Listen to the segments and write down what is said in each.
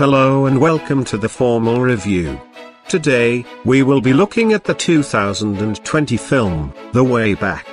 hello and welcome to the formal review. Today, we will be looking at the 2020 film, The Way Back.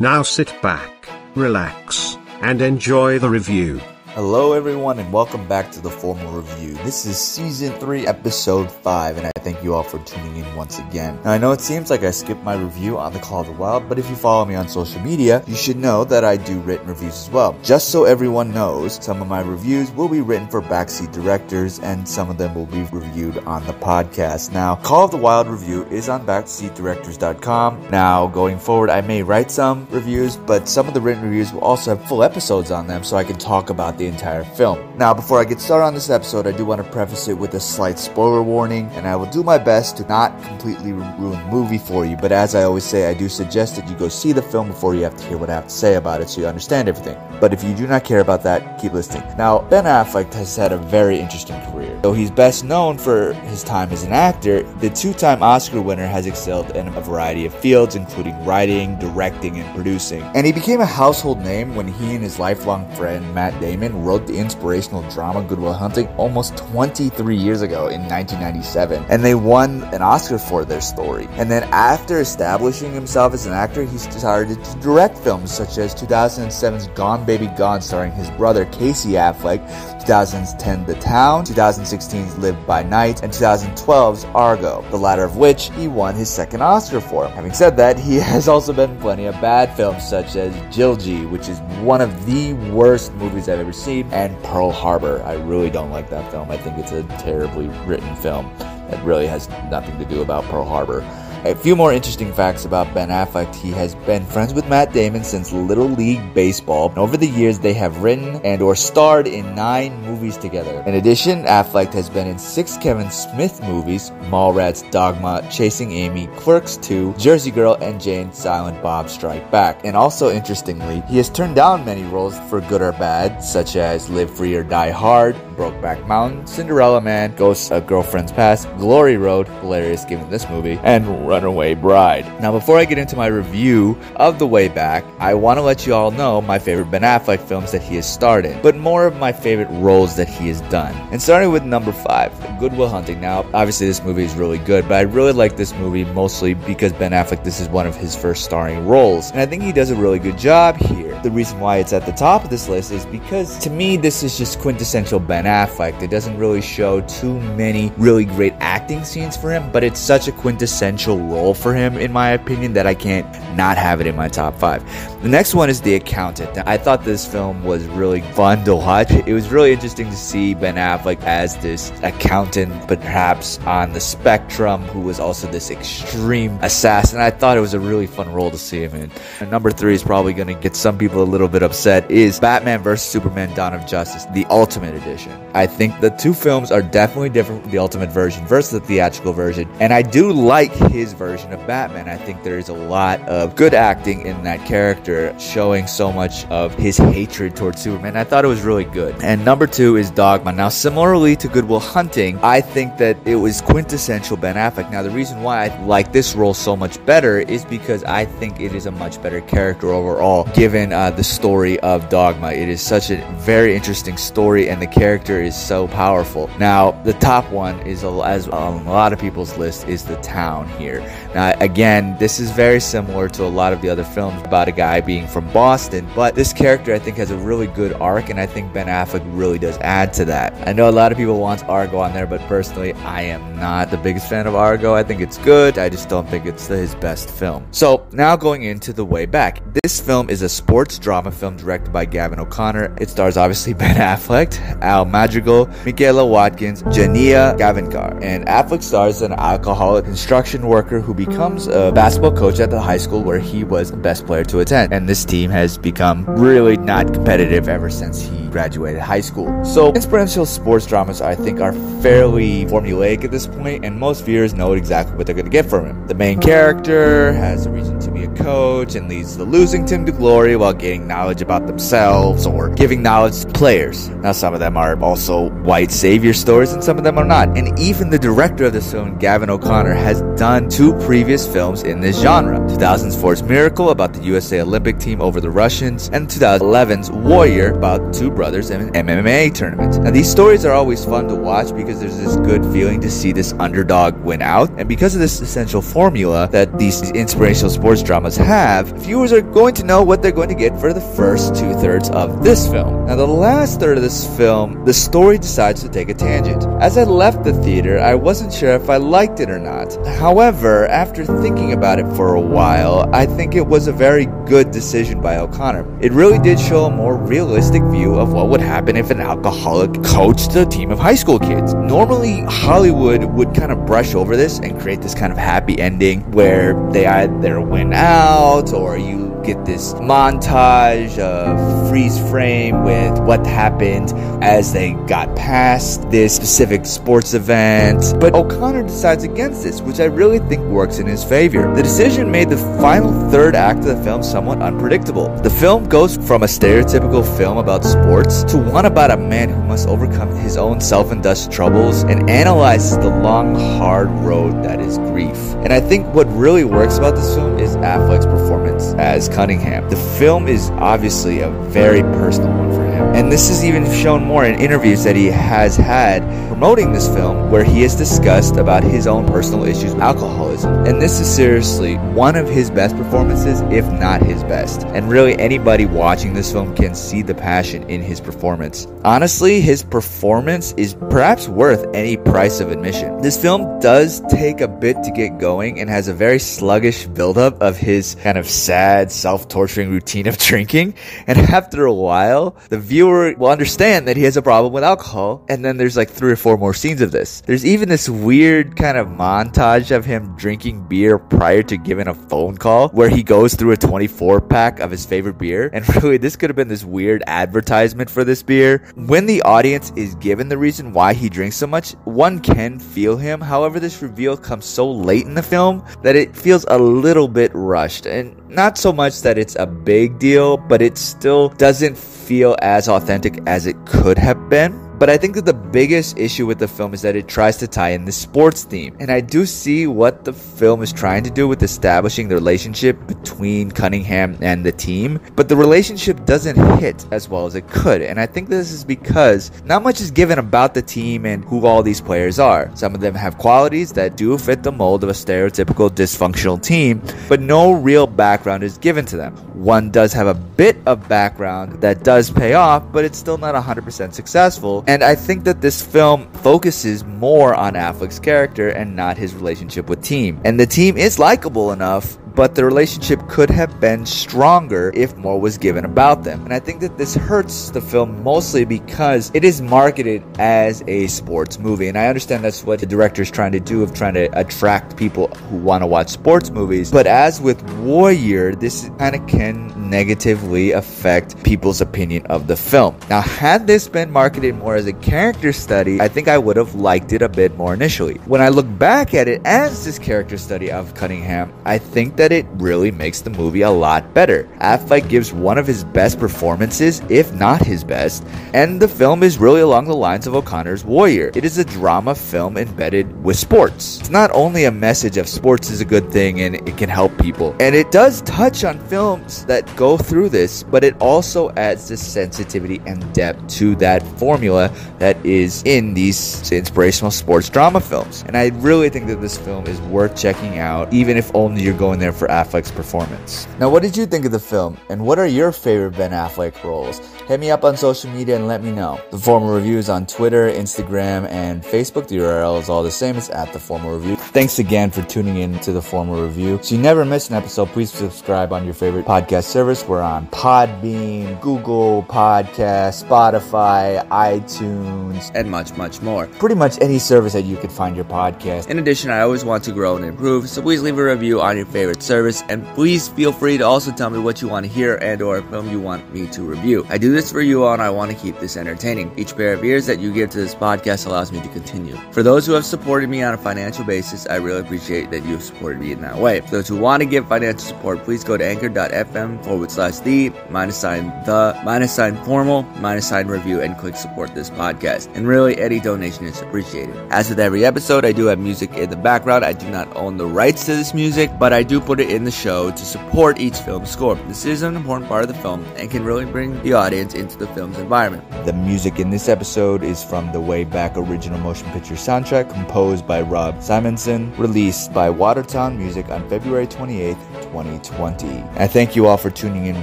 Now sit back, relax, and enjoy the review. Hello, everyone, and welcome back to the formal review. This is season 3, episode 5, and I thank you all for tuning in once again. Now, I know it seems like I skipped my review on The Call of the Wild, but if you follow me on social media, you should know that I do written reviews as well. Just so everyone knows, some of my reviews will be written for backseat directors, and some of them will be reviewed on the podcast. Now, Call of the Wild review is on backseatdirectors.com. Now, going forward, I may write some reviews, but some of the written reviews will also have full episodes on them so I can talk about the entire film. Now, before I get started on this episode, I do want to preface it with a slight spoiler warning, and I will do my best to not completely ruin the movie for you. But as I always say, I do suggest that you go see the film before you have to hear what I have to say about it so you understand everything. But if you do not care about that, keep listening. Now, Ben Affleck has had a very interesting career. Though he's best known for his time as an actor, the two time Oscar winner has excelled in a variety of fields, including writing, directing, and producing. And he became a household name when he and his lifelong friend Matt Damon wrote the inspirational drama Good Will Hunting almost 23 years ago in 1997, and they won an Oscar for their story. And then after establishing himself as an actor, he started to direct films such as 2007's Gone Baby Gone, starring his brother Casey Affleck, 2010's The Town, 2016's Live by Night, and 2012's Argo, the latter of which he won his second Oscar for. Having said that, he has also been in plenty of bad films such as Gigli, which is one of the worst movies I've ever seen, and Pearl Harbor. I really don't like that film. I think it's a terribly written film that really has nothing to do about Pearl Harbor. A few more interesting facts about Ben Affleck. He has been friends with Matt Damon since Little League Baseball. And over the years, they have written and or starred in nine movies together. In addition, Affleck has been in six Kevin Smith movies, Mallrats, Dogma, Chasing Amy, Clerks 2, Jersey Girl, and Jay and Silent Bob Strike Back. And also interestingly, he has turned down many roles for good or bad, such as Live Free or Die Hard, Brokeback Mountain, Cinderella Man, Ghosts of Girlfriend's Past, Glory Road, hilarious given this movie, and Runaway Bride. Now, before I get into my review of The Way Back, I want to let you all know my favorite Ben Affleck films that he has starred in, but more of my favorite roles that he has done. And starting with number five, Good Will Hunting. Now, obviously, this movie is really good, but I really like this movie mostly because Ben Affleck, this is one of his first starring roles. And I think he does a really good job here. The reason why it's at the top of this list is because to me, this is just quintessential Ben Affleck. It doesn't really show too many really great acting scenes for him, but it's such a quintessential role for him, in my opinion, that I can't not have it in my top five. The next one is The Accountant. I thought this film was really fun to watch. It was really interesting to see Ben Affleck as this accountant, perhaps on the spectrum, who was also this extreme assassin. I thought it was a really fun role to see him in. And number three is probably going to get some people a little bit upset is Batman vs. Superman Dawn of Justice, the Ultimate Edition. I think the two films are definitely different from the Ultimate version versus the theatrical version. And I do like his version of Batman. I think there is a lot of good acting in that character, showing so much of his hatred towards Superman. I thought it was really good. And number two is Dogma. Now, similarly to Good Will Hunting, I think that it was quintessential Ben Affleck. Now, the reason why I like this role so much better is because I think it is a much better character overall, given uh, the story of Dogma. It is such a very interesting story, and the character is so powerful. Now, the top one is, as on a lot of people's list, is The Town here. Now, again, this is very similar to a lot of the other films about a guy being from Boston, but this character I think has a really good arc, and I think Ben Affleck really does add to that. I know a lot of people want Argo on there, but personally, I am not the biggest fan of Argo. I think it's good, I just don't think it's his best film. So, now going into The Way Back. This film is a sports drama film directed by Gavin O'Connor. It stars obviously Ben Affleck, Al Madrigal, Michaela Watkins, Janina Gavankar, and Affleck stars an alcoholic construction worker who becomes a basketball coach at the high school where he was the best player to attend. And this team has become really not competitive ever since he graduated high school. So, inspirational sports dramas, I think, are fairly formulaic at this point, and most viewers know exactly what they're going to get from him. The main character has a reason to be be a coach and leads the losing team to glory while gaining knowledge about themselves or giving knowledge to players. Now, some of them are also white savior stories and some of them are not. And even the director of this film, Gavin O'Connor, has done two previous films in this genre 2004's Miracle about the USA Olympic team over the Russians, and 2011's Warrior about two brothers in an MMA tournament. Now, these stories are always fun to watch because there's this good feeling to see this underdog win out, and because of this essential formula that these inspirational sports dramas have, viewers are going to know what they're going to get for the first two thirds of this film. Now, the last third of this film, the story decides to take a tangent. As I left the theater, I wasn't sure if I liked it or not. However, after thinking about it for a while, I think it was a very good decision by O'Connor. It really did show a more realistic view of what would happen if an alcoholic coached a team of high school kids. Normally, Hollywood would kind of brush over this and create this kind of happy ending where they either win out or you get this montage of freeze frame with what happened as they got past this specific sports event. But O'Connor decides against this, which I really think works in his favor. The decision made the final third act of the film somewhat unpredictable. The film goes from a stereotypical film about sports to one about a man who must overcome his own self-induced troubles and analyzes the long, hard road that is grief. And I think what really works about this film is Affleck's performance as Cunningham. The film is obviously a very personal one. And this is even shown more in interviews that he has had promoting this film where he has discussed about his own personal issues with alcoholism. And this is seriously one of his best performances, if not his best. And really anybody watching this film can see the passion in his performance. Honestly, his performance is perhaps worth any price of admission. This film does take a bit to get going and has a very sluggish buildup of his kind of sad, self-torturing routine of drinking. And after a while, the viewer will understand that he has a problem with alcohol. And then there's like three or four more scenes of this. There's even this weird kind of montage of him drinking beer prior to giving a phone call where he goes through a 24 pack of his favorite beer. And really, this could have been this weird advertisement for this beer. When the audience is given the reason why he drinks so much, one can feel him. However, this reveal comes so late in the film that it feels a little bit rushed. And not so much that it's a big deal, but it still doesn't feel as authentic as it could have been. But I think that the biggest issue with the film is that it tries to tie in the sports theme. And I do see what the film is trying to do with establishing the relationship between Cunningham and the team. But the relationship doesn't hit as well as it could. And I think this is because not much is given about the team and who all these players are. Some of them have qualities that do fit the mold of a stereotypical dysfunctional team, but no real background is given to them. One does have a bit of background that does pay off, but it's still not 100% successful. And I think that this film focuses more on Affleck's character and not his relationship with team. And the team is likable enough, but the relationship could have been stronger if more was given about them. And I think that this hurts the film mostly because it is marketed as a sports movie. And I understand that's what the director is trying to do of trying to attract people who want to watch sports movies. But as with Warrior, this kind of can negatively affect people's opinion of the film. Now, had this been marketed more as a character study, I think I would have liked it a bit more initially. When I look back at it as this character study of Cunningham, I think that it really makes the movie a lot better. Affleck gives one of his best performances, if not his best, and the film is really along the lines of O'Connor's Warrior. It is a drama film embedded with sports. It's not only a message of sports is a good thing and it can help people, and it does touch on films that go through this, but it also adds the sensitivity and depth to that formula that is in these inspirational sports drama films. And I really think that this film is worth checking out, even if only you're going there for Affleck's performance. Now, what did you think of the film, and what are your favorite Ben Affleck roles? Hit me up on social media and let me know. The Formal Review is on Twitter, Instagram, and Facebook. The URL is all the same. It's at The Formal Review. Thanks again for tuning in to The Formal Review. So you never miss an episode, please subscribe on your favorite podcast service service. We're on Podbean, Google Podcast, Spotify, iTunes, and much, much more. Pretty much any service that you could find your podcast. In addition, I always want to grow and improve, so please leave a review on your favorite service, and please feel free to also tell me what you want to hear and or a film you want me to review. I do this for you all, and I want to keep this entertaining. Each pair of ears that you give to this podcast allows me to continue. For those who have supported me on a financial basis, I really appreciate that you have supported me in that way. For those who want to give financial support, please go to anchor.fm Oh, forward slash the minus sign the minus sign formal minus sign review and click support this podcast. And really, any donation is appreciated. As with every episode, I do have music in the background. I do not own the rights to this music, but I do put it in the show to support each film score. This is an important part of the film and can really bring the audience into the film's environment. The music in this episode is from the way back original motion picture soundtrack composed by Rob Simonsen, released by WaterTower Music on February 28th, 2020. I thank you all for tuning in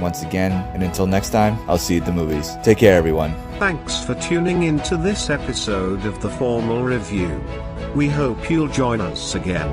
once again, and until next time, I'll see you at the movies. Take care, everyone. Thanks for tuning in to this episode of the Formal Review. We hope you'll join us again.